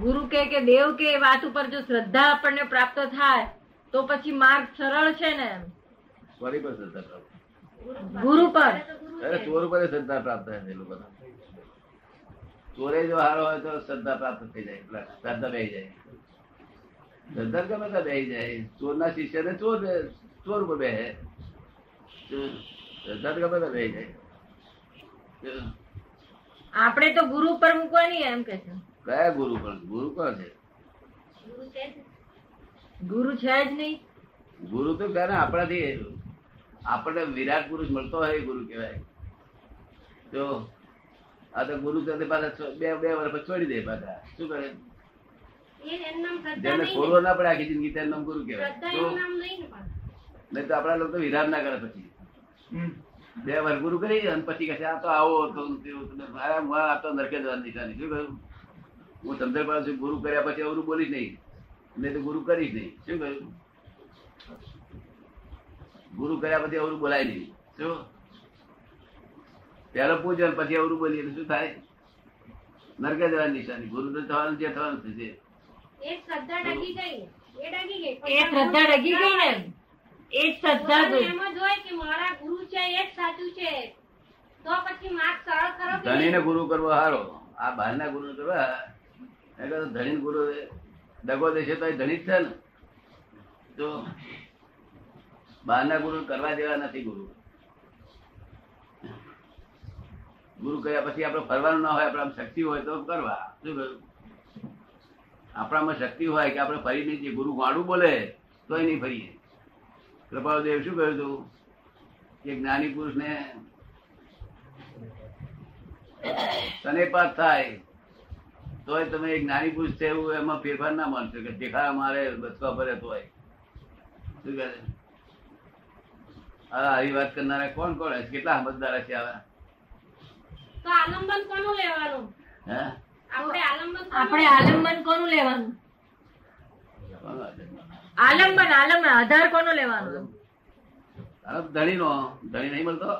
ગુરુ કે કે દેવ કે વાત ઉપર જો શ્રદ્ધા આપણને પ્રાપ્ત થાય તો પછી માર્ગ સરળ છે ને પર શ્રદ્ધા પ્રાપ્ત ગુરુ પર. અરે ચોર પર શ્રદ્ધા પ્રાપ્ત થાય છે લોકો ચોરે જો હારો હોય તો શ્રદ્ધા પ્રાપ્ત થઈ જાય શ્રદ્ધા બેહી જાય. શ્રદ્ધા ગમે ત્યાં બેહી જાય. ચોરના શિષ્યને ચોર ચોર ઉપર બેહે. શ્રદ્ધા ગમે ત્યાં બેહી જાય. આપણે તો ગુરુ પર મૂકવાની એમ કે છે. કયા ગુરુ પણ? ગુરુ કોણ છે? ગુરુ છે જ નહીં. ગુરુ તો ક્યારે આપણાથી આપણને વિરાટ પુરુષ મળતો હોય ગુરુ કહેવાય. તો આ તો ગુરુ તને પાછા બે બે વર્ષ પછી છોડી દે પાછા. શું કરે? જેને છોડવો ના. પડે આખી જિંદગી તેનું નામ ગુરુ કહેવાય. નહીં તો આપણા લોકો તો વિરાટ ના કરે પછી. બે વાર ગુરુ કરી અને પછી કહે છે આ તો આવો તો. હું આ તો નરકે જવાની નિશાની શું કહ્યું? હું સમજણ પાસે ગુરુ કર્યા પછી અવરું બોલીશ નહીં. નહીં તો ગુરુ કરીશ નહીં. શું કહ્યું? ગુરુ કર્યા પછી અવરું બોલાય નહીં. શું? પેલો પૂજો પછી અવરું બોલીએ શું થાય? નરકે જવાની નિશાની. ગુરુ તો થવાનું છે થવાનું છે. એ શ્રદ્ધા ડગી ગઈ. એ ડગી ગઈ. એ શ્રદ્ધા ડગી ગઈ ને. એ શ્રદ્ધા એમ. જ હોય કે મારા ગુરુ છે એ જ સરળ કરો ધણીને ગુરુ કરવો હારો. આ બહારના ગુરુ કરવા ધણી ગુરુ દગો દેશે તો ધણી જ છે ને. તો બહારના ગુરુ કરવા જેવા નથી ગુરુ. ગુરુ કર્યા પછી આપણે ફરવાનું ના હોય, આપણા શક્તિ હોય તો કરવા. શું કહ્યું આપણામાં શક્તિ હોય કે આપણે ફરી નહીં ગુરુ વાળું બોલે, તોય નહીં ફરીએ. કૃપાળદેવ શું કહ્યું હતું કે જ્ઞાની પુરુષને તનેપાત થાય તોય તમે એક નાની પુરુષ છે એવું એમાં ફેરફાર ના માનશો કે દેખા મારે બચવા ભરે તોય. શું કહે હા આવી વાત કરનારા કોણ કોણ હશે? કેટલા સમજદાર છે આવા? તો આલંબન કોનું લેવાનું? હે? આપણે આલંબન કોનું આપણે આલંબન કોનું લેવાનું? આલંબન આલંબન આધાર કોનો લેવાનું? ધણી ધણીનો ધણી નહીં મળતો?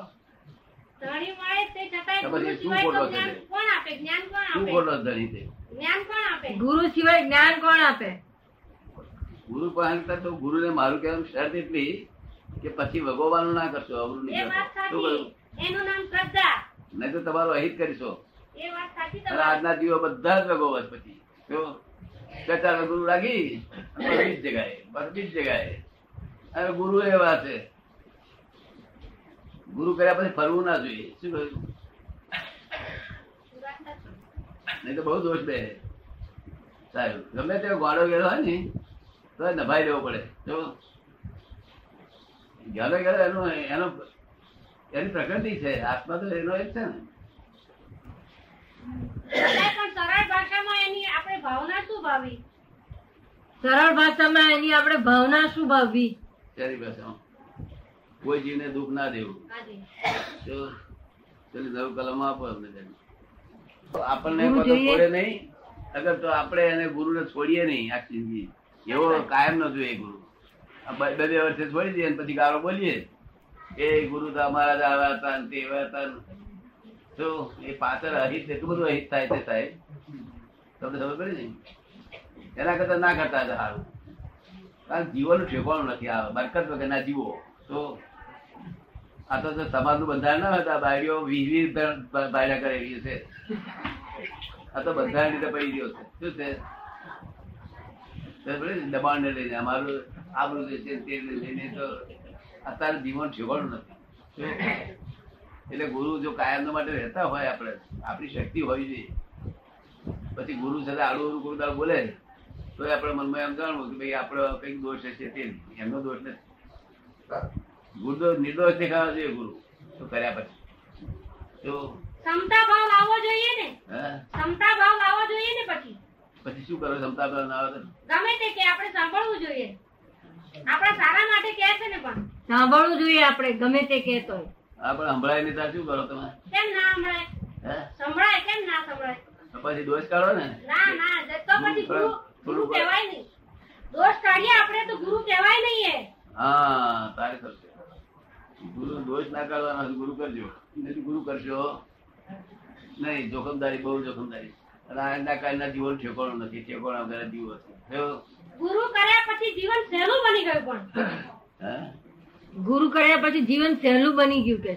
ધણી મળે તે ગુરુ સિવાય તો જ્ઞાન કોણ આપે? જ્ઞાન કોણ શું આપે? ધણી તે જ્ઞાન કોણ આપે? ગુરુ સિવાય જ્ઞાન કોણ આપે? ગુરુ પાસે તો ગુરુને મારું કહેવાનું શરત એટલી કે પછી ભગવવાનું ના કરશો અવરું નહીં કરશો. શું કહ્યું? સાચી એનું નામ શ્રદ્ધા. નહીં તો તમારું અહિત કરીશો. એ વાત સાચી તમારી. આજના જીવો બધા જ ભગવત પછી. જો કચાર ગુરુ લાગી અને બીજ જગાએ બધી જ જગાએ અને ગુરુ એવા છે. ગુરુ કર્યા પછી ફરવું ના જોઈએ. શું કહ્યું? નહીં તો બહુ દોષ બે. સારું ગમે તે ગોળો ગયેલો હોય ને તો નભાઈ લેવો પડે. જો ગયેલો ગયેલો એનો એનો એની પ્રકૃતિ છે. આત્મા તો એનો એક છે ને. સરળ ભાષામાં એની આપણે ભાવના શું ભાવી? સરળ ભાષામાં એની આપણે ભાવના શું ભાવવી? તેની ભાષામાં? કોઈ જીવને દુઃખ ના દેવું. હાજી નવું કલમ આપો અમને આપણને છોડે નહીં. અગર તો આપણે એને ગુરુને છોડીએ નહીં આ જિંદગી. એવો કાયમ ન જોઈએ ગુરુ. બે બે વર્ષે છોડી દઈએ પછી ગાળો બોલીએ. એ ગુરુ તો અમારા જ આવા હતા તે હતા તો એ પાછળ અહિત એટલું બધું અહિત થાય છે સાહેબ તમને ખબર પડી ને? એના કરતા ના કરતા હતા સારું. કારણ કે ઠેકવાનું નથી આવે બરકત વગરના જીવો. તો આ તો તમારું બંધારણ ના હતા બાયડીઓ વીસ વીસ બાયડા કરેલી છે આ તો બંધારણ રીતે પડી ગયો છે. શું છે? દબાણ ને લઈને અમારું આ જે છે તે લઈને તો અત્યારે જીવન ઠેકાણું નથી. એટલે ગુરુ જો કાયમ માટે રહેતા હોય આપણે, આપણી શક્તિ હોવી જોઈએ. પછી ગુરુ સાથે આડું દાડો બોલે તો આપણે મનમાં એમ જાણવું કે ભાઈ આપણો કંઈક દોષ છે તે એમનો દોષ નથી. ગુરુ નિર્દોષ દેખાવા જોઈએ ગુરુ. તો કર્યા પછી. તો ક્ષમતા ભાવ લાવવો જોઈએ ને? ક્ષમતા ભાવ લાવવો જોઈએ ને પછી? પછી શું કરો? ક્ષમતા ભાવ ના આવે ગમે તે કે આપણે સાંભળવું જોઈએ. આપણા સારા માટે કહે છે ને પણ. સાંભળવું જોઈએ આપણે ગમે તે કહેતો હોય હા પણ સંભળાય નહીં શું કરો તમે? કેમ ના સંભળાય? સંભળાય કેમ ના સંભળાય? પછી દોષ કાઢો ને. ના ના તો પછી ગુરુ ગુરુ કહેવાય નહીં. દોષ કાઢીએ આપણે તો ગુરુ કહેવાય નહીં ગુરુ દોષ ના કાઢવાના ગુરુ કરજો. નથી ગુરુ કરશો? નહીં જોખમદારી બહુ જોખમદારી. એના કારણના જીવન ઠેકોણું નથી ઠેકોણા વગર જીવો ગુરુ કર્યા પછી જીવન સહેલું બની ગયું પણ. ગુરુ કર્યા પછી જીવન સહેલું બની ગયું કે